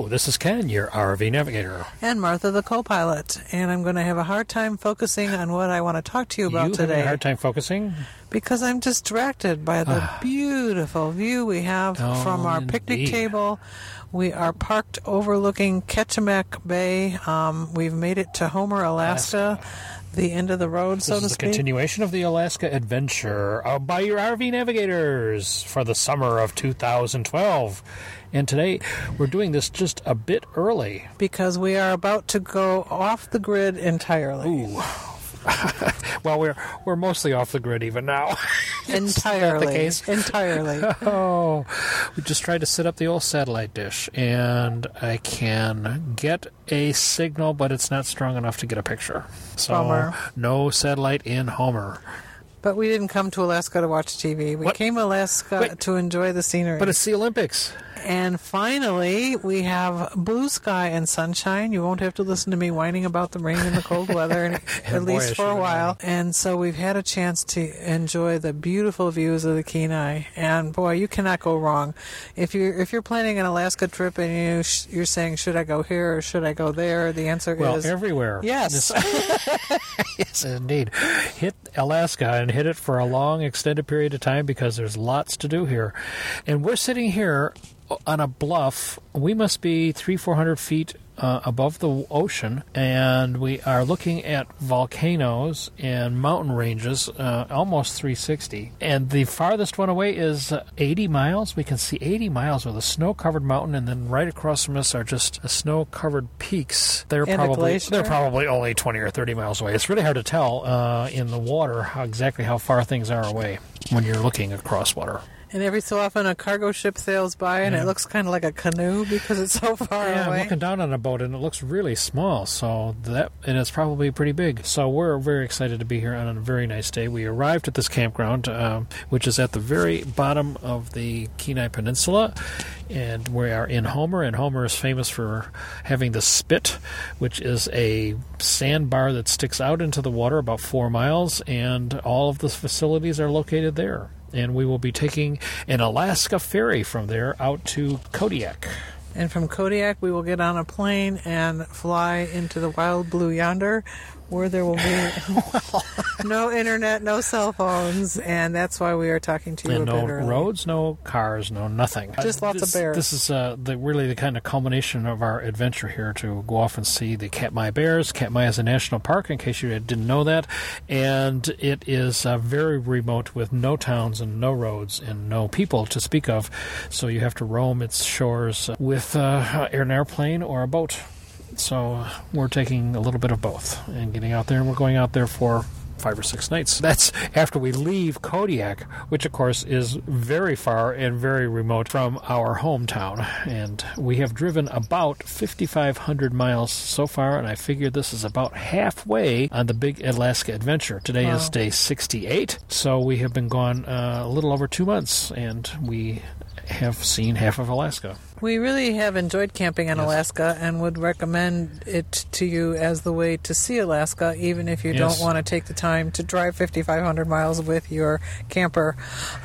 Hello, this is Ken, your RV navigator. And Martha, the co pilot. And I'm going to have a hard time focusing on what I want to talk to you about you today. a hard time focusing? Because I'm distracted by the beautiful view we have Oh, from our picnic indeed. table. We are parked overlooking Kachemak Bay. Um, we've made it to Homer, Alaska, the end of the road, so this to is the speak. continuation of the Alaska Adventure uh, by your RV navigators for the summer of 2012. And today we're doing this just a bit early. because we are about to go off the grid entirely. Ooh. Well, we're we're mostly off the grid even now. entirely. the case? Entirely. oh, we just tried to set up the old satellite dish, and I can get a signal, but it's not strong enough to get a picture. So Bummer. no satellite in Homer. But we didn't come to Alaska to watch TV. We What? came to Alaska Wait. to enjoy the scenery. But it's the Olympics. And finally, we have blue sky and sunshine. You won't have to listen to me whining about the rain and the cold weather, and, And at boy, least for a while. And so we've had a chance to enjoy the beautiful views of the Kenai. And boy, you cannot go wrong. If you're if you're planning an Alaska trip and you sh- you're saying should I go here or should I go there, the answer Well, is everywhere. yes. yes, indeed. Hit Alaska and hit it for a long, extended period of time because there's lots to do here. And we're sitting here on a bluff. We must be three, four hundred feet uh, above the ocean, and we are looking at volcanoes and mountain ranges, uh, almost 360. And the farthest one away is uh, 80 miles. We can see 80 miles with a snow-covered mountain, and then right across from us are just snow-covered peaks. They're And probably they're probably only 20 or 30 miles away. It's really hard to tell uh, in the water how exactly how far things are away when you're looking across water. And every so often a cargo ship sails by, and Yeah. it looks kind of like a canoe because it's so far Yeah, I'm looking down on a boat and it looks really small. So that and it's probably pretty big. So we're very excited to be here on a very nice day. We arrived at this campground, um, which is at the very bottom of the Kenai Peninsula, and we are in Homer. And Homer is famous for having the spit, which is a sandbar that sticks out into the water about four miles, and all of the facilities are located there. And we will be taking an Alaska ferry from there out to Kodiak. And from Kodiak, we will get on a plane and fly into the wild blue yonder, where there will be no internet, no cell phones, and that's why we are talking to you and a no roads, no cars, no nothing. Just lots of this- bears. This is uh, the, really the kind of culmination of our adventure here to go off and see the Katmai Bears. Katmai is a national park, in case you didn't know that, and it is uh, very remote with no towns and no roads and no people to speak of. So you have to roam its shores with uh, an airplane or a boat. So we're taking a little bit of both and getting out there, and we're going out there for five or six nights. That's after we leave Kodiak, which of course is very far and very remote from our hometown. And we have driven about 5,500 miles so far, and I figure this is about halfway on the big Alaska adventure. Today is day 68, so we have been gone uh, a little over two months, and we have seen half of Alaska. We really have enjoyed camping in Yes. Alaska and would recommend it to you as the way to see Alaska, even if you Yes. don't want to take the time to drive 5,500 miles with your camper.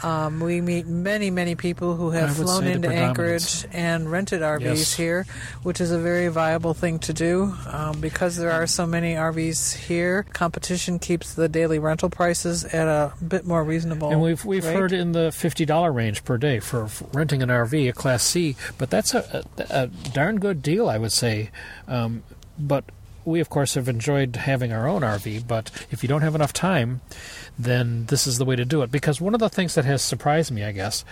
Um, we meet many, many people who have flown into. Anchorage and rented RVs Yes. here, which is a very viable thing to do. Um, because there are so many RVs here, competition keeps the daily rental prices at a bit more reasonable. And we've we've rate. heard in the fifty dollar range per day for, for renting an RV, a Class C, but that's a, a, a darn good deal, I would say. Um, but we, of course, have enjoyed having our own RV. But if you don't have enough time, then this is the way to do it. Because one of the things that has surprised me, I guess,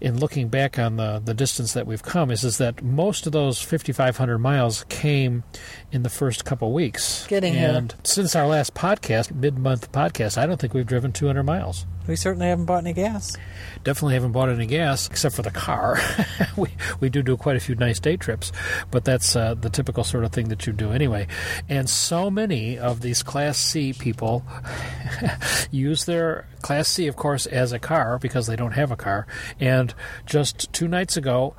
in looking back on the, the distance that we've come, is is that most of those fifty five hundred miles came in the first couple weeks. Getting here. since our last podcast, mid month podcast, I don't think we've driven two hundred miles. We certainly haven't bought any gas. Definitely haven't bought any gas except for the car. we we do do quite a few nice day trips, but that's uh, the typical sort of thing that you do anyway. And so many of these Class C people use their Class C, of course, as a car because they don't have a car. And just two nights ago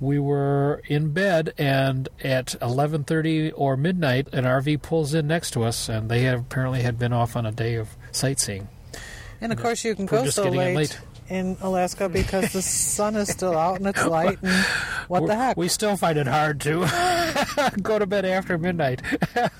we were in bed and at 11:30 or midnight an RV pulls in next to us and they have apparently had been off on a day of sightseeing. And of course, you can go so late, late. in Alaska because the sun is still out and it's light. And what the heck? We still find it hard to go to bed after midnight.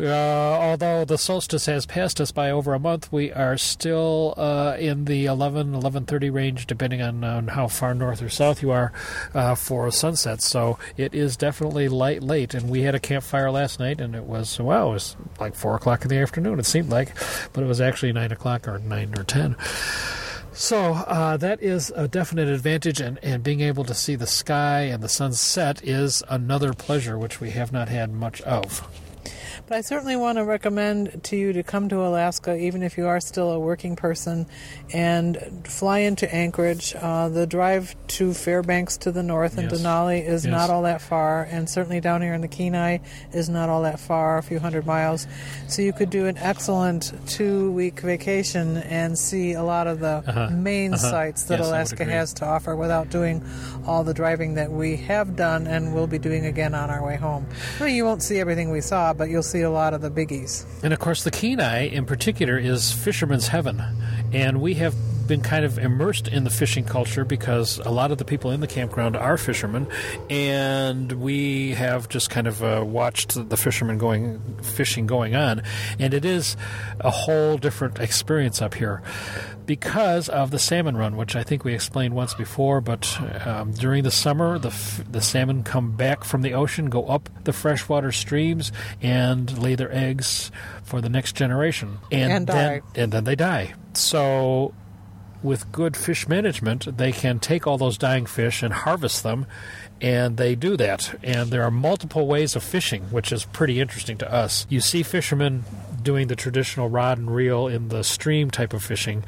uh, although the solstice has passed us by over a month, we are still uh, in the 11, 11.30 range, depending on, on how far north or south you are uh, for sunset. So it is definitely light late. And we had a campfire last night, and it was, well, it was like 4 o'clock in the afternoon, it seemed like. But it was actually 9 o'clock or 9 or 10. So uh, that is a definite advantage, and, and being able to see the sky and the sunset is another pleasure which we have not had much of. But I certainly want to recommend to you to come to Alaska, even if you are still a working person, and fly into Anchorage. Uh, the drive to Fairbanks to the north and Yes. Denali is Yes. not all that far, and certainly down here in the Kenai is not all that far, a few hundred miles. So you could do an excellent two week vacation and see a lot of the Uh-huh. main Uh-huh. sites that Yes, Alaska has to offer without doing all the driving that we have done and will be doing again on our way home. Well, you won't see everything we saw, but you'll see a lot of the biggies. And of course, the Kenai in particular is fisherman's heaven. And we have been kind of immersed in the fishing culture because a lot of the people in the campground are fishermen. And we have just kind of uh, watched the fishermen going fishing going on. And it is a whole different experience up here because of the salmon run, which I think we explained once before. But um, during the summer, the f- the salmon come back from the ocean, go up the freshwater streams, and lay their eggs for the next generation, And then die. and then they die. So. With good fish management, they can take all those dying fish and harvest them, and they do that. And there are multiple ways of fishing, which is pretty interesting to us. You see fishermen doing the traditional rod and reel in the stream type of fishing,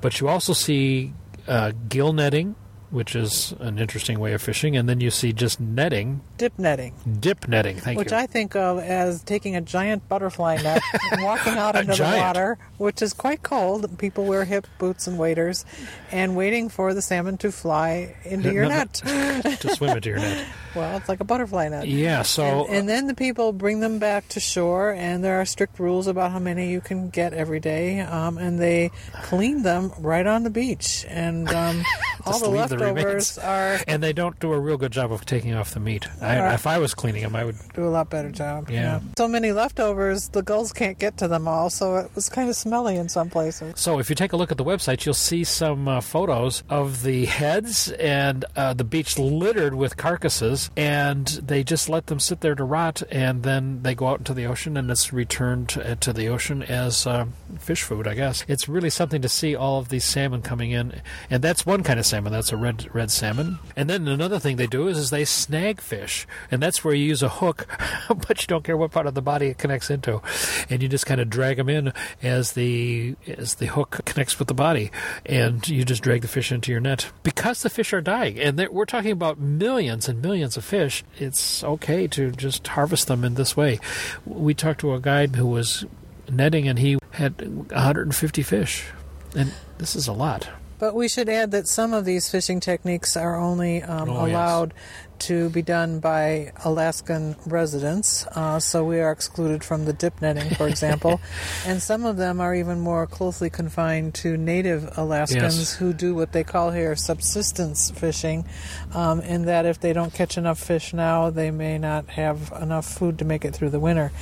but you also see uh, gill netting, which is an interesting way of fishing, and then you see just netting, Dip netting, dip netting. Thank which you. Which I think of as taking a giant butterfly net and walking out into the water, which is quite cold. People wear hip boots and waders, and waiting for the salmon to fly into your net. to swim into your net. Well, it's like a butterfly net. Yeah. So and, and then the people bring them back to shore, and there are strict rules about how many you can get every day. Um, and they clean them right on the beach, and um, all the the leftovers remains. are and they don't do a real good job of taking off the meat. I. If I was cleaning them, I would. do a lot better job. Yeah. So many leftovers, the gulls can't get to them all, so it was kind of smelly in some places. So if you take a look at the website, you'll see some uh, photos of the heads and uh, the beach littered with carcasses, and they just let them sit there to rot, and then they go out into the ocean, and it's returned to, to the ocean as uh, fish food, I guess. It's really something to see all of these salmon coming in, and that's one kind of salmon. That's a red red salmon. And then another thing they do is, is they snag fish, and that's where you use a hook, but you don't care what part of the body it connects into, and you just kind of drag them in as the as the hook connects with the body, and you just drag the fish into your net because the fish are dying, and we're talking about millions and millions of fish. It's okay to just harvest them in this way. We talked to a guide who was netting, and he had 150 fish, and this is a lot. But we should add that some of these fishing techniques are only um, Oh, yes. To be done by Alaskan residents, uh, so we are excluded from the dip netting, for example. and some of them are even more closely confined to native Alaskans Yes. who do what they call here subsistence fishing, um, in that if they don't catch enough fish now, they may not have enough food to make it through the winter.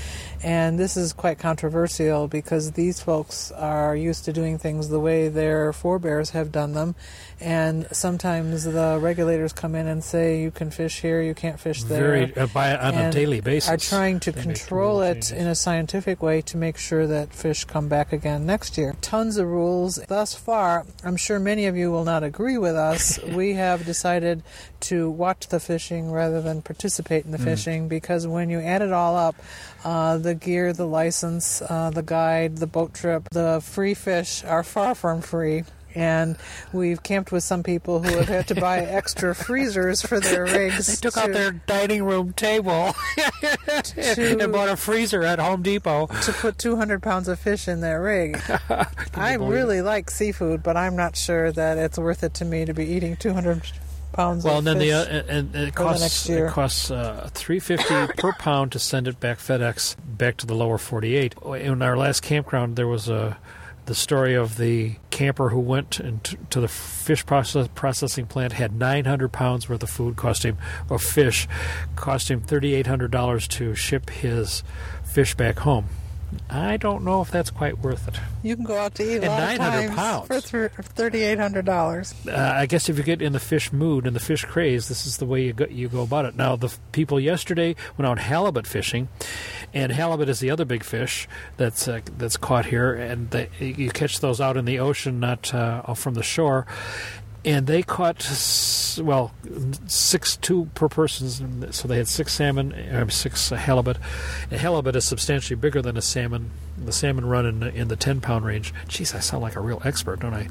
And this is quite controversial because these folks are used to doing things the way their forebears have done them. And sometimes the regulators come in and say you can fish here, you can't fish there. Very uh, by on a daily basis. Are trying to They control it changes. in a scientific way to make sure that fish come back again next year. Tons of rules. Thus far, I'm sure many of you will not agree with us. we have decided to watch the fishing rather than participate in the Mm. fishing because when you add it all up, uh, the gear, the license, uh, the guide, the boat trip, the free fish are far from free. And we've camped with some people who have had to buy extra freezers for their rigs. They took to, out their dining room table To- and bought a freezer at Home Depot. to put 200 pounds of fish in their rig. I really like seafood, but I'm not sure that it's worth it to me to be eating 200 pounds Well, of and then the uh, and, and it costs it costs uh, three fifty per pound to send it back FedEx back to the lower forty eight. In our last campground, there was a the story of the camper who went into to the fish process, processing plant had 900 pounds worth of food cost him of fish cost him $3800 to ship his fish back home i don't know if that's quite worth it you can go out to eat a and lot of 900 times pounds. for $3,800. uh, I guess if you get in the fish mood and the fish craze, this is the way you go, you go about it. Now, the people yesterday went out halibut fishing, and halibut is the other big fish that's uh, that's caught here, and they, you catch those out in the ocean, not uh, off from the shore. And they caught well six two per person, so they had six salmon, or six halibut. And halibut is substantially bigger than a salmon. The salmon run in in the ten pound range. Jeez, I sound like a real expert, don't I?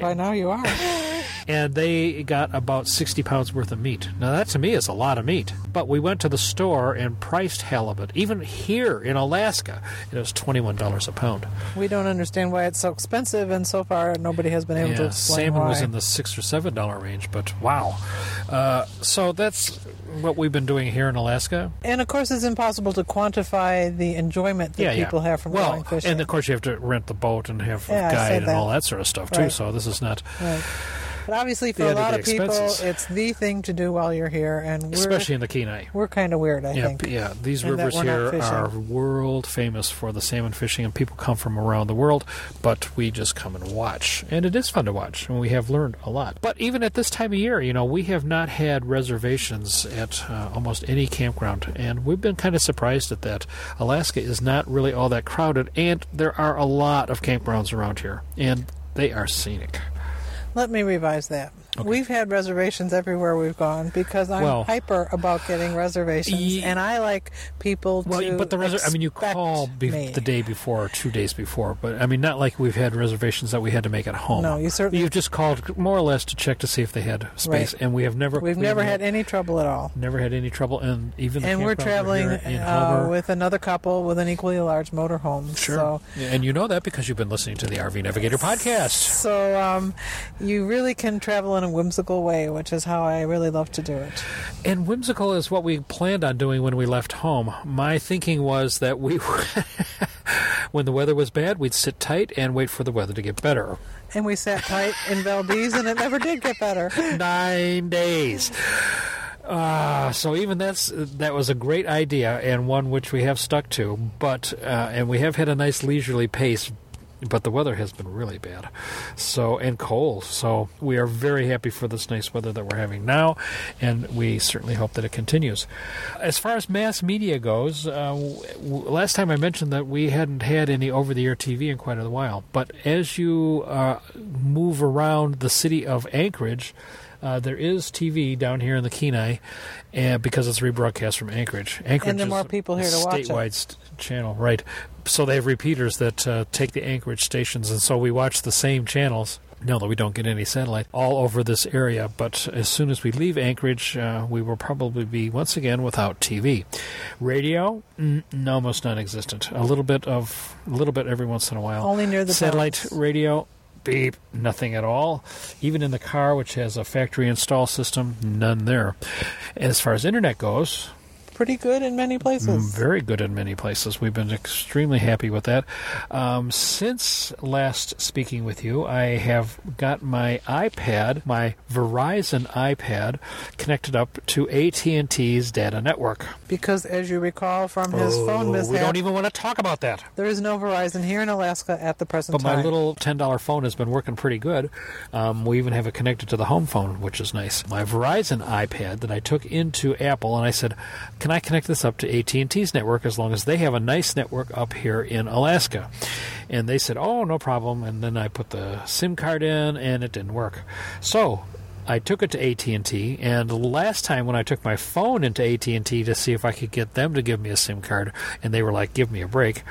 By now you are. and they got about 60 pounds worth of meat. Now, that to me is a lot of meat. But we went to the store and priced halibut, even here in Alaska, it was $21 a pound. We don't understand why it's so expensive, and so far nobody has been able to Yeah, explain salmon why. was in the 6 or $7 range, but wow. Uh, so that's what we've been doing here in Alaska. and of course, it's impossible to quantify the enjoyment that yeah, yeah. people have from well, going fishing. and of course you have to rent the boat and have Yeah, a guide and all that sort of stuff too. Right. So this is not, Right. But obviously, for a lot of people, expenses. it's the thing to do while you're here, and we're especially in the Kenai. we're kind of weird. I Yeah, think. yeah. These rivers here are world famous for the salmon fishing, and people come from around the world. But we just come and watch, and it is fun to watch, and we have learned a lot. But even at this time of year, you know, we have not had reservations at uh, almost any campground, and we've been kind of surprised at that. Alaska is not really all that crowded, and there are a lot of campgrounds around here, and they are scenic. Let me revise that. Okay. We've had reservations everywhere we've gone because I'm Well- hyper about getting reservations, Ye- and I like people Well, to. but the reser- I mean, you call be- the day before or two days before, but I mean, not like we've had reservations that we had to make at home. No, you certainly- You've just called more or less to check to see if they had space, Right. and we have never. We've we never have had any trouble at all. never had any trouble, and even the And we're traveling uh, with another couple with an equally large motorhome. Sure, So, and you know that because you've been listening to the RV Navigator podcast. so um, you really can travel in a whimsical way, which is how I really love to do it. And whimsical is what we planned on doing when we left home. My thinking was that we, when the weather was bad, we'd sit tight and wait for the weather to get better. And we sat tight in Valdez, and it never did get better. nine days. Uh, so even that's that was a great idea and one which we have stuck to. But uh, and we have had a nice leisurely pace. But the weather has been really bad, so and cold. So we are very happy for this nice weather that we're having now, and we certainly hope that it continues. As far as mass media goes, uh, last time I mentioned that we hadn't had any over-the-air TV in quite a while. But as you uh, move around the city of Anchorage, uh, there is TV down here in the Kenai, and because it's rebroadcast from Anchorage. Anchorage And there are is more people here to watch it. statewide st- channel, right? So they have repeaters that uh, take the Anchorage stations, and so we watch the same channels. No, that we don't get any satellite all over this area. But as soon as we leave Anchorage, uh, we will probably be once again without TV. Radio, mm, almost non-existent. A little bit of, a little bit every once in a while. Only near the satellite radio. Beep, nothing at all. Even in the car, which has a factory install system, none there. As far as internet goes, pretty good in many places. Very good in many places. We've been extremely happy with that. Um, since last speaking with you, I have got my iPad, my Verizon iPad, connected up to AT&T's data network. Because, as you recall from his phone Oh, mishap, we don't even want to talk about that. there is no Verizon here in Alaska at the present But time. my little ten dollar phone has been working pretty good. Um, we even have it connected to the home phone, which is nice. My Verizon iPad that I took into Apple, and I said, "Can I connect this up to AT and T's network as long as they have a nice network up here in Alaska?" And they said, "Oh, no problem." And then I put the SIM card in, and it didn't work. So I took it to AT&T, and last time when I took my phone into AT&T to see if I could get them to give me a SIM card, and they were like, "Give me a break,"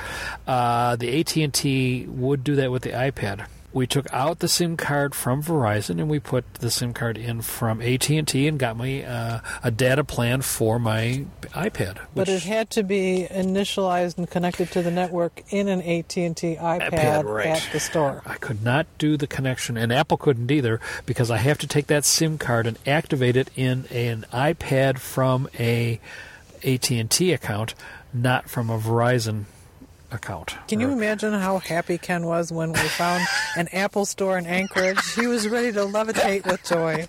uh, the AT&T would do that with the iPad. We took out the SIM card from Verizon, and we put the SIM card in from AT&T, and got me uh, a data plan for my iPad. but it had to be initialized and connected to the network in an AT&T iPad iPad, right. at the store. I could not do the connection, and Apple couldn't either because I have to take that SIM card and activate it in an iPad from a AT&T account, not from a Verizon account. Can you imagine how happy Ken was when we found an Apple store in Anchorage? He was ready to levitate with joy.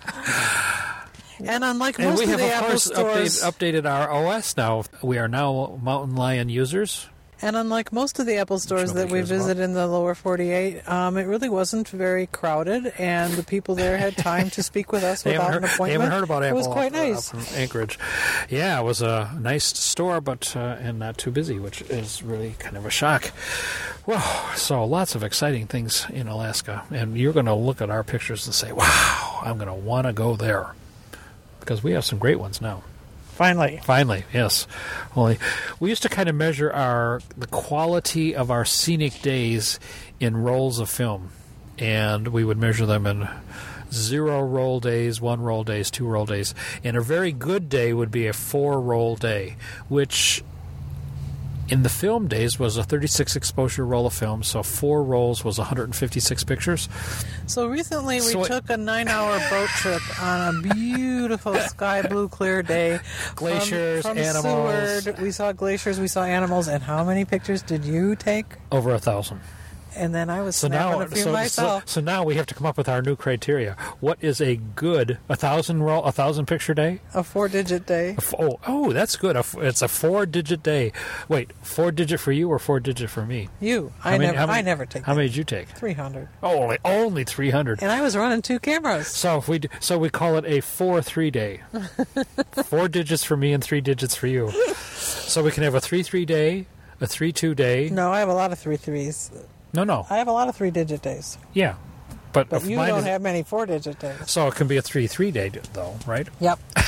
And unlike And most we of have, the of Apple course, stores, update, updated our OS now. We are now Mountain Lion users. And unlike most of the Apple stores that we visit in the lower 48, um, it really wasn't very crowded, and the people there had time to speak with us They without haven't, an heard, they appointment. haven't heard about it Apple. was quite nice. up in Anchorage. Yeah, it was a nice store, but uh, and not too busy, which is really kind of a shock. Well, so lots of exciting things in Alaska, and you're going to look at our pictures and say, "Wow, I'm going to want to go there," because we have some great ones now. Finally. Finally, yes. Only we used to kind of measure our the quality of our scenic days in rolls of film, and we would measure them in zero roll days, one roll days, two roll days. And a very good day would be a four roll day, which in the film days was a 36 exposure roll of film, so four rolls was 156 pictures. So recently we So it- took a nine hour boat trip on a beautiful sky blue clear day. from- Glaciers, from, animals. Seward. We saw glaciers, we saw animals, and how many pictures did you take? Over a thousand. And then I was So now, a few so, so, myself. so now we have to come up with our new criteria. What is a good a thousand roll, a thousand picture day? a four digit day. F- Oh, oh, that's good. A f- It's a four digit day. Wait, four digit for you or four digit for me? You. How I many- never many- I never take How that. many did you take? 300. Oh, only only three hundred. And I was running two cameras. So if we so we call it a four three day. four digits for me and three digits for you. So we can have a three three day, a three two day. No, I have a lot of three threes. No, no, I have a lot of three digit days. yeah, but, But you don't is- have many four digit days. So it can be a three three day though, right? Yep.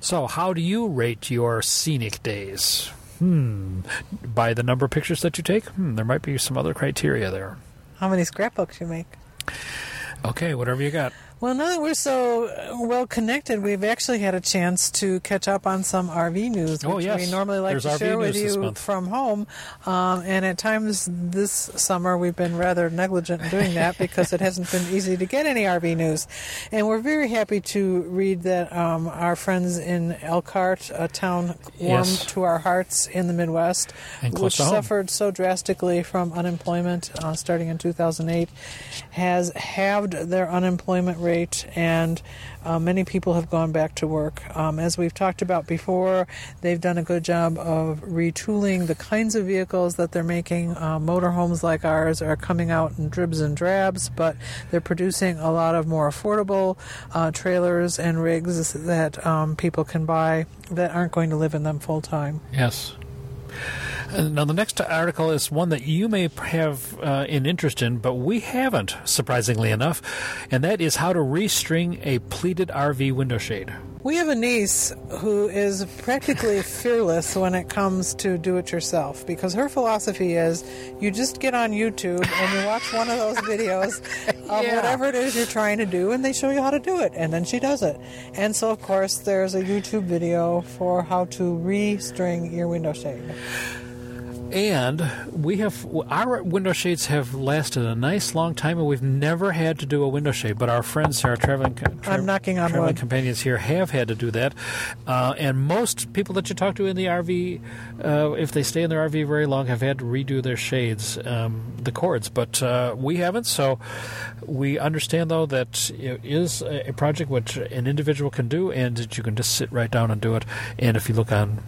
So, how do you rate your scenic days? Hmm. By the number of pictures that you take? Hmm, there might be some other criteria there. How many scrapbooks you make? Okay, whatever you got. Well, now that we're so uh, well connected, we've actually had a chance to catch up on some RV news, which Oh, yes. we normally like There's to RV share with you from home. Um, and at times this summer, we've been rather negligent in doing that because it hasn't been easy to get any RV news. And we're very happy to read that um, our friends in Elkhart, a town warm Yes. to our hearts in the Midwest, which suffered so drastically from unemployment uh, starting in 2008, has halved their unemployment rate, and uh, many people have gone back to work. Um, as we've talked about before, they've done a good job of retooling the kinds of vehicles that they're making. Uh, motorhomes like ours are coming out in dribs and drabs, but they're producing a lot of more affordable uh, trailers and rigs that um, people can buy that aren't going to live in them full time. Yes. Now, the next article is one that you may have uh, an interest in, but we haven't, surprisingly enough, and that is how to restring a pleated RV window shade. We have a niece who is practically fearless when it comes to do it yourself because her philosophy is you just get on YouTube and you watch one of those videos of Yeah. whatever it is you're trying to do and they show you how to do it and then she does it. And so, of course, there's a YouTube video for how to restring your window shade. And we have our window shades have lasted a nice long time, and we've never had to do a window shade. But our friends, our traveling, tra- I'm knocking on traveling wood. companions here, have had to do that. Uh, and most people that you talk to in the RV, uh, if they stay in their RV very long, have had to redo their shades, um, the cords. But uh, we haven't, so we understand though that it is a project which an individual can do, and that you can just sit right down and do it. And if you look on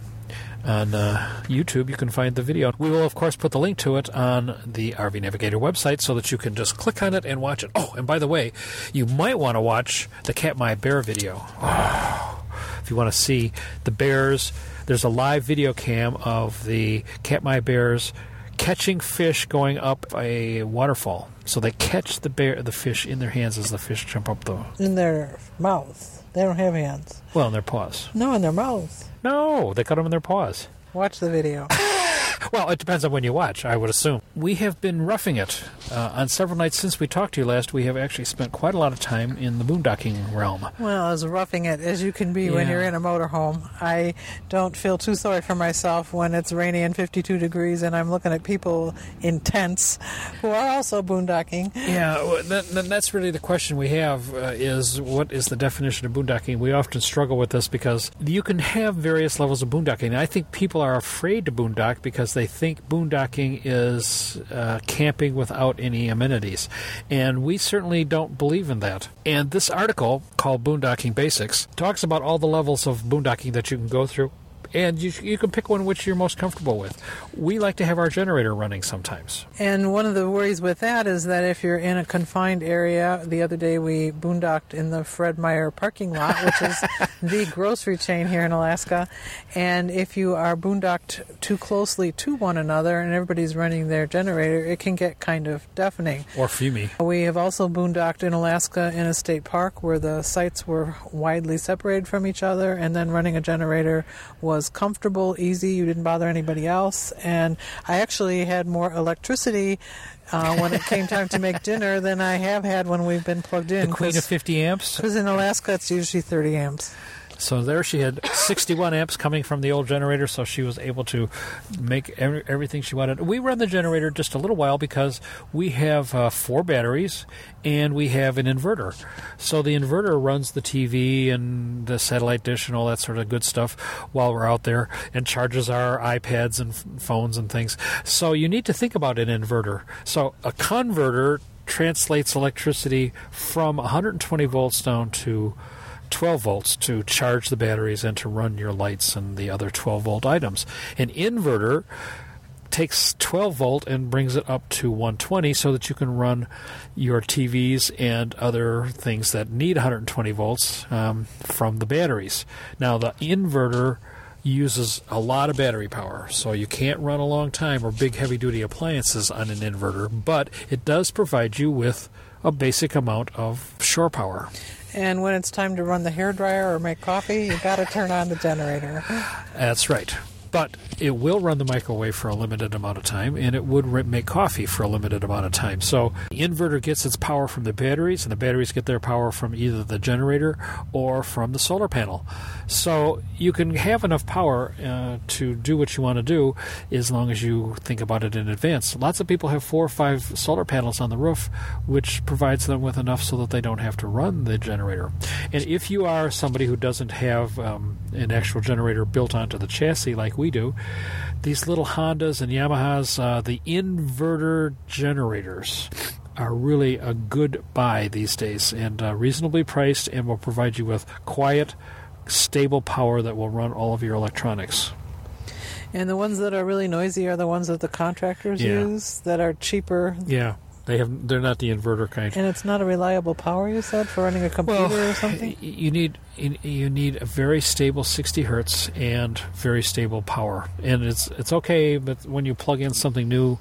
on uh, YouTube, you can find the video. We will, of course, put the link to it on the RV Navigator website so that you can just click on it and watch it. Oh, and by the way, you might want to watch the Katmai Bear video. if you want to see the bears, there's a live video cam of the Katmai bears catching fish going up a waterfall. So they catch the bear, the fish in their hands as the fish jump up the In their mouths. They don't have hands. well in their paws. No, in their mouths. No, they cut them in their paws. Watch the video. Well, it depends on when you watch, I would assume. We have been roughing it. Uh, on several nights since we talked to you last, we have actually spent quite a lot of time in the boondocking realm. Well, as roughing it as you can be when you're in a motorhome, I don't feel too sorry for myself when it's rainy and 52 degrees and I'm looking at people in tents who are also boondocking. Yeah, that, that- that's really the question we have uh, is what is the definition of boondocking? We often struggle with this because you can have various levels of boondocking. I think people are afraid to boondock because they think boondocking is uh, camping without any amenities. And we certainly don't believe in that. And this article called Boondocking Basics talks about all the levels of boondocking that you can go through. And you, you can pick one which you're most comfortable with. We like to have our generator running sometimes. And one of the worries with that is that if you're in a confined area, the other day we boondocked in the Fred Meyer parking lot, which is the grocery chain here in Alaska. And if you are boondocked too closely to one another and everybody's running their generator, it can get kind of deafening. Or fumey. We have also boondocked in Alaska in a state park where the sites were widely separated from each other, and then running a generator was comfortable, easy. You didn't bother anybody else, and I actually had more electricity uh, when it came time to make dinner than I have had when we've been plugged in. The Queen of 50 amps. Because in Alaska it's usually 30 amps. So there she had 61 amps coming from the old generator, so she was able to make every, everything she wanted. We run the generator just a little while because we have uh, four batteries and we have an inverter. So the inverter runs the TV and the satellite dish and all that sort of good stuff while we're out there and charges our iPads and f- phones and things. So you need to think about an inverter. So a converter translates electricity from 120 volts down to 12 volts to charge the batteries and to run your lights and the other 12 volt items. An inverter takes 12 volt and brings it up to 120 so that you can run your TVs and other things that need 120 volts um, from the batteries. Now, the inverter uses a lot of battery power, so you can't run a long time or big heavy duty appliances on an inverter, but it does provide you with a basic amount of shore power. And when it's time to run the hair dryer or make coffee, you got to turn on the generator. That's right. But it will run the microwave for a limited amount of time, and it would make coffee for a limited amount of time. So the inverter gets its power from the batteries, and the batteries get their power from either the generator or from the solar panel. So you can have enough power uh, to do what you want to do as long as you think about it in advance. Lots of people have four or five solar panels on the roof, which provides them with enough so that they don't have to run the generator. And if you are somebody who doesn't have um, an actual generator built onto the chassis like we do, these little Hondas and Yamahas, uh, the inverter generators are really a good buy these days and uh, reasonably priced and will provide you with quiet, stable power that will run all of your electronics. And the ones that are really noisy are the ones that the contractors Yeah. use that are cheaper. Yeah, they have. They're not the inverter kind. And it's not a reliable power, you said, for running a computer or something? You need you need a very stable 60 hertz and very stable power, and it's it's okay. But when you plug in something new,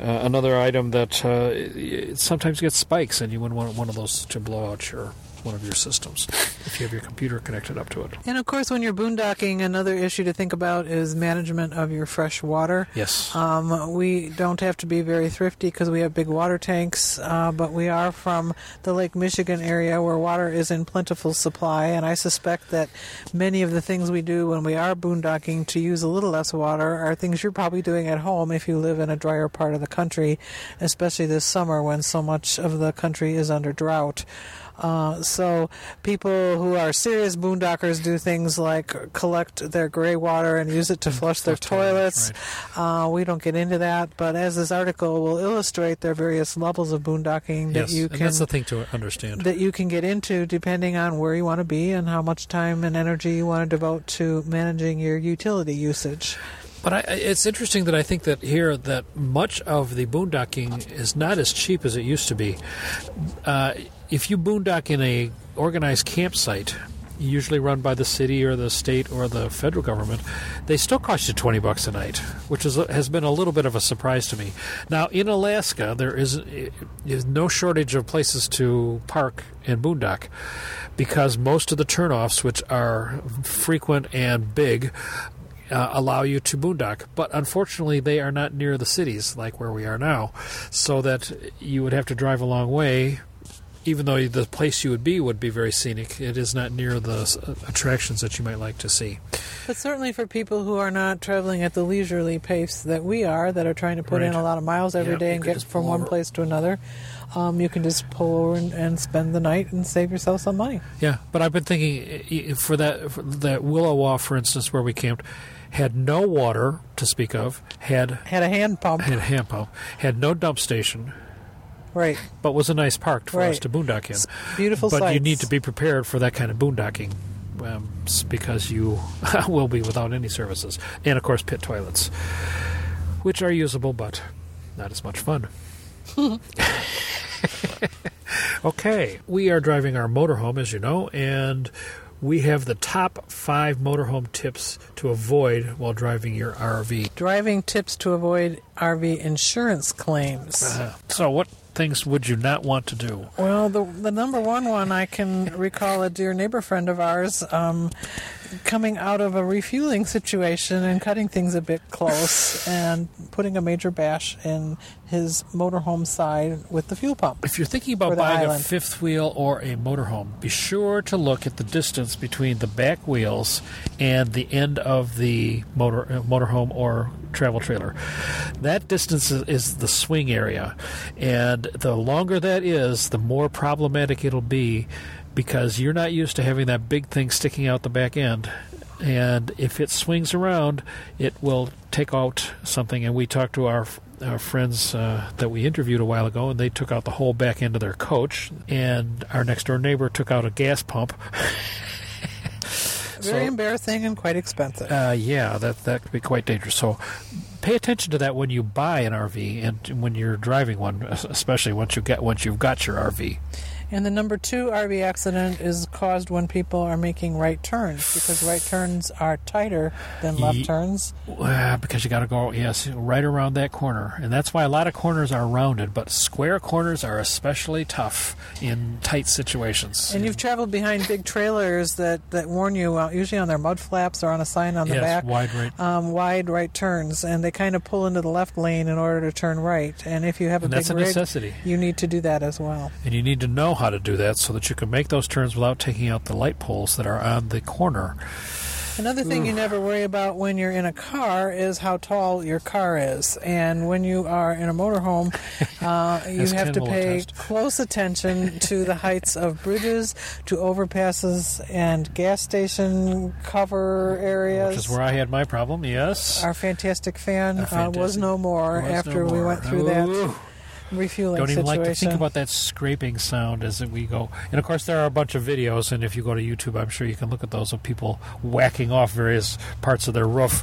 uh, another item that uh, sometimes gets spikes, and you wouldn't want one of those to blow out your one of your systems if you have your computer connected up to it. And of course, when you're boondocking, another issue to think about is management of your fresh water. Yes. Um, we don't have to be very thrifty because we have big water tanks, uh, but we are from the Lake Michigan area where water is in plentiful supply, and I suspect that many of the things we do when we are boondocking to use a little less water are things you're probably doing at home if you live in a drier part of the country, especially this summer when so much of the country is under drought. Uh, so people who are serious boondockers do things like collect their gray water and use it to flush their toilets. Uh, we don't get into that, but as this article will illustrate, there are various levels of boondocking that yes. you and can that's the thing to understand. that you can get into depending on where you want to be and how much time and energy you want to devote to managing your utility usage. But I, it's interesting that I think that here that much of the boondocking is not as cheap as it used to be. Uh, if you boondock in a organized campsite, usually run by the city or the state or the federal government, they still cost you twenty bucks a night, which is has been a little bit of a surprise to me. Now in Alaska, there is, is no shortage of places to park and boondock because most of the turnoffs, which are frequent and big, uh, allow you to boondock. But unfortunately, they are not near the cities like where we are now, so that you would have to drive a long way. Even though the place you would be would be very scenic, it is not near the attractions that you might like to see. But certainly for people who are not traveling at the leisurely pace that we are, that are trying to put in a lot of miles every Yeah, day and get from one over. place to another, um, you can just pull over and, and spend the night and save yourself some money. Yeah, but I've been thinking for that for that Willowa, for instance, where we camped, had no water to speak of, had Had a hand pump, had a hand pump, had no dump station, right? but was a nice park for us to boondock in. Beautiful but you need to be prepared for that kind of boondocking um, because you will be without any services. And of course pit toilets which are usable but not as much fun. Okay. We are driving our motorhome as you know and we have the top five motorhome tips to avoid while driving your rv Driving tips to avoid RV insurance claims. Uh, so what things would you not want to do? Well, the the number one one I can recall a dear neighbor friend of ours um, coming out of a refueling situation and cutting things a bit close and putting a major bash in his motorhome side with the fuel pump. If you're thinking about buying a fifth wheel or a motorhome, be sure to look at the distance between the back wheels and the end of the motor uh, motorhome or travel trailer. That distance is, is the swing area, and the longer that is, the more problematic it'll be because you're not used to having that big thing sticking out the back end. And if it swings around, it will take out something. And we talked to our our friends uh, that we interviewed a while ago, and they took out the whole back end of their coach. And our next door neighbor took out a gas pump. Very So- embarrassing and quite expensive. Uh, yeah, that that could be quite dangerous. So pay attention to that when you buy an RV and when you're driving one, especially once you get once you've got your RV. And the number two RV accident is caused when people are making right turns because right turns are tighter than left Ye- turns. Uh, because you got to go yes right around that corner, and that's why a lot of corners are rounded, but square corners are especially tough in tight situations. And you've traveled behind big trailers that, that warn you, uh, usually on their mud flaps or on a sign on the yes, back, wide right. um, wide right turns, and they kind of pull into the left lane in order to turn right. And if you have a And big that's a rig, necessity. you need to do that as well. And you need to know how to do that so that you can make those turns without taking out the light poles that are on the corner. Another thing you never worry about when you're in a car is how tall your car is. And when you are in a motorhome, uh, you have to pay attest. close attention to the heights of bridges, to overpasses, and gas station cover areas. Which is where I had my problem, yes. Our fantastic fan Our uh, was no more Was no after we more. went through Ooh. that refueling Don't even situation. like to think about that scraping sound as we go. And of course, there are a bunch of videos, and if you go to YouTube, I'm sure you can look at those of people whacking off various parts of their roof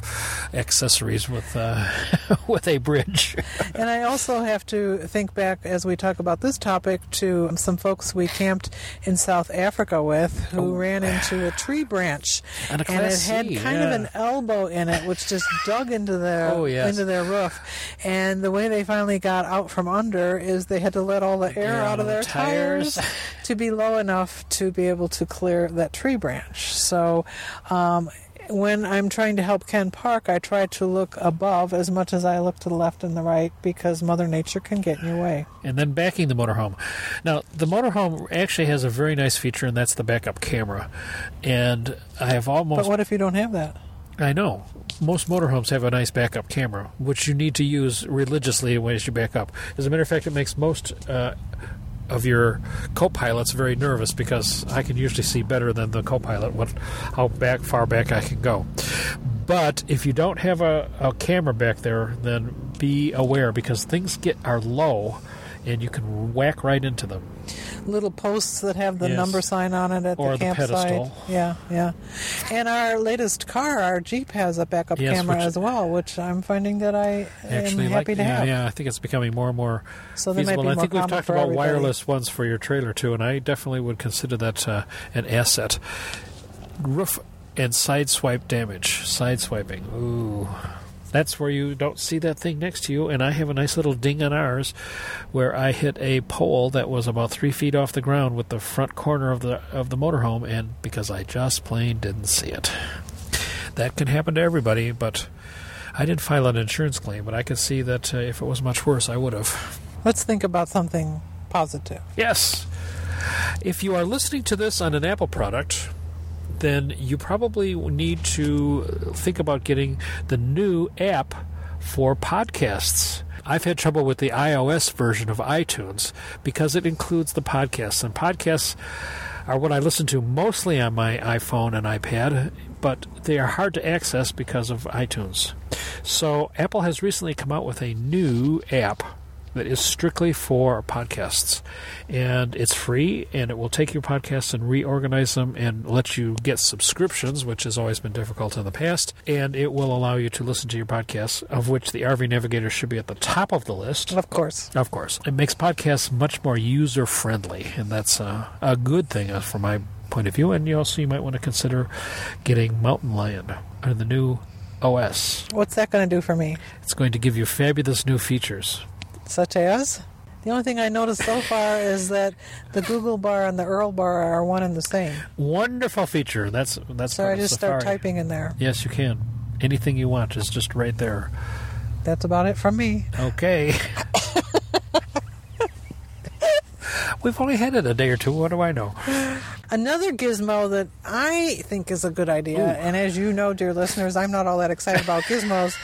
accessories with uh, with a bridge. And I also have to think back as we talk about this topic to some folks we camped in South Africa with who Oh. ran into a tree branch. And a and it had C, kind of an elbow in it, which just dug into their Oh, yes. into their roof. And the way they finally got out from under wonder is they had to let all the air Air out of their tires, tires. to be low enough to be able to clear that tree branch. So. Um, when I'm trying to help Ken park, I try to look above as much as I look to the left and the right because Mother Nature can get in your way. and then backing the motorhome. Now, the motorhome actually has a very nice feature, and that's the backup camera. And I have almost. But what if you don't have that? I know, most motorhomes have a nice backup camera, which you need to use religiously when you back up. As a matter of fact, it makes most uh, of your co-pilots very nervous because I can usually see better than the co-pilot what how back far back I can go. But if you don't have a, a camera back there, then be aware because things get are low, and you can whack right into them. little posts that have the Yes. number sign on it at Or the the campsite. pedestal. Yeah, yeah. And our latest car, our Jeep, has a backup Yes, camera which- as well, which I'm finding that I Actually, am like happy to yeah, have. yeah, I think it's becoming more and more So they might feasible. be I more think we've talked about everybody. wireless ones for your trailer too, and I definitely would consider that uh, an asset. Roof and side swipe damage. Side swiping. Ooh. That's where you don't see that thing next to you, and I have a nice little ding on ours where I hit a pole that was about three feet off the ground with the front corner of the of the motorhome, and because I just plain didn't see it. That can happen to everybody, but I didn't file an insurance claim, but I could see that uh, if it was much worse, I would have. Let's think about something positive. Yes. If you are listening to this on an Apple product, then you probably need to think about getting the new app for podcasts. I've had trouble with the iOS version of iTunes because it includes the podcasts, and podcasts are what I listen to mostly on my iPhone and iPad, but they are hard to access because of iTunes. So, Apple has recently come out with a new app that is strictly for podcasts. And it's free, and it will take your podcasts and reorganize them and let you get subscriptions, which has always been difficult in the past. And it will allow you to listen to your podcasts, of which the RV Navigator should be at the top of the list. Of course. Of course. It makes podcasts much more user friendly, and that's uh, a good thing uh, from my point of view. And you also you might want to consider getting Mountain Lion or the new OS. What's that going to do for me? It's going to give you fabulous new features. Such as? The only thing I noticed so far is that the Google bar and the URL bar are one and the same. Wonderful feature. That's that's So I just start typing in there. Yes, you can. Anything you want is just right there. That's about it from me. Okay. We've only had it a day or two. What do I know? Another gizmo that I think is a good idea, and as you know, dear listeners, I'm not all that excited about gizmos,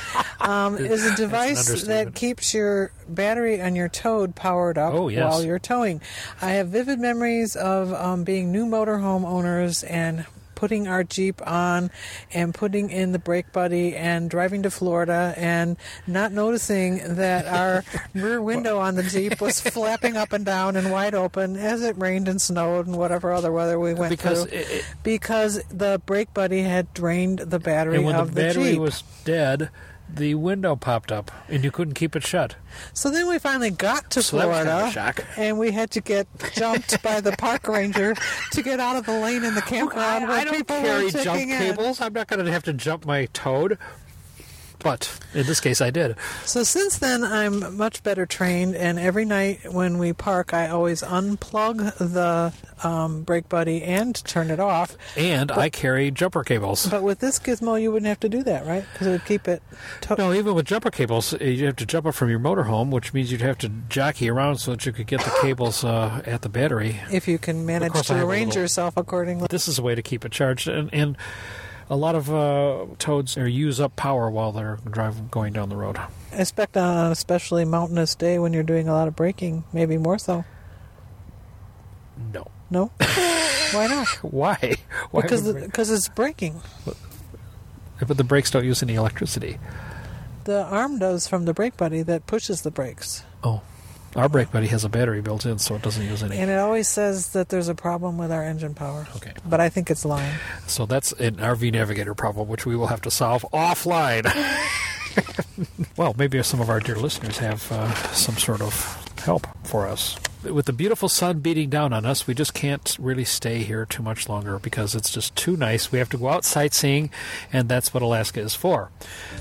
um, is a device that keeps your battery on your Toad powered up Oh, yes. while you're towing. I have vivid memories of um, being new motorhome owners and putting our Jeep on and putting in the brake buddy and driving to Florida and not noticing that our rear window on the Jeep was flapping up and down and wide open as it rained and snowed and whatever other weather we went Because through. it- it- because the brake buddy had drained the battery and when of the battery Jeep. was dead, the window popped up, and you couldn't keep it shut. So then we finally got to So was kind of Florida, and we had to get jumped by the park ranger to get out of the lane in the campground where I, I don't people carry jump in. cables. I'm not going to have to jump my toad. But in this case, I did. So since then, I'm much better trained, and every night when we park, I always unplug the um, brake buddy and turn it off. And I carry jumper cables. But with this gizmo, you wouldn't have to do that, right? Because it would keep it. To- No, even with jumper cables, uh, you have to jump up from your motorhome, which means you'd have to jockey around so that you could get the cables uh, at the battery. if you can manage to arrange little- yourself accordingly. This is a way to keep it charged, and, and a lot of uh, toads are use up power while they're driving going down the road. I expect on an especially mountainous day when you're doing a lot of braking, maybe more so. No, No? Why not? why? Why? Because because it's braking. but the brakes don't use any electricity. The arm does from the brake buddy that pushes the brakes. Oh, our brake buddy has a battery built in, so it doesn't use any. And it always says that there's a problem with our engine power. Okay. But I think it's lying. So that's an RV Navigator problem, which we will have to solve offline. well, maybe some of our dear listeners have uh, some sort of help for us. With the beautiful sun beating down on us, we just can't really stay here too much longer because it's just too nice. We have to go out sightseeing, and that's what Alaska is for.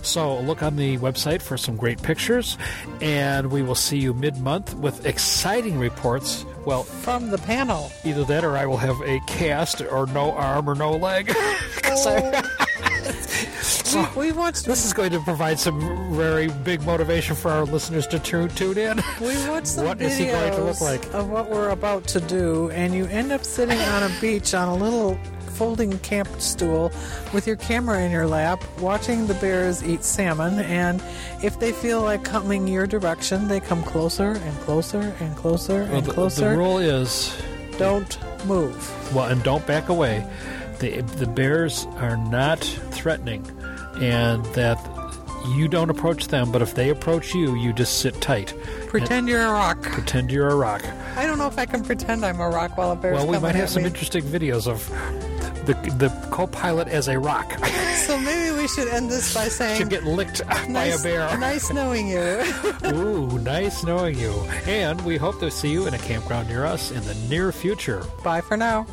So look on the website for some great pictures, and we will see you mid month with exciting reports. Well, From the panel. either that or I will have a cast or no arm or no leg. 'Cause I- oh. We, we watched this is going to provide some very big motivation for our listeners to tune, tune in. We watched some What videos is he going to look like? of what we're about to do, and you end up sitting on a beach on a little folding camp stool with your camera in your lap, watching the bears eat salmon. And if they feel like coming your direction, they come closer and closer and closer and Well, the, closer. the rule is Don't move. Well, and don't back away. The the bears are not threatening, and that you don't approach them. But if they approach you, you just sit tight. Pretend you're a rock. Pretend you're a rock. I don't know if I can pretend I'm a rock while a bear's well, we might have some me. interesting videos of the the co-pilot as a rock. So maybe we should end this by saying. Should get licked by a bear. nice knowing you. Ooh, nice knowing you. And we hope to see you in a campground near us in the near future. Bye for now.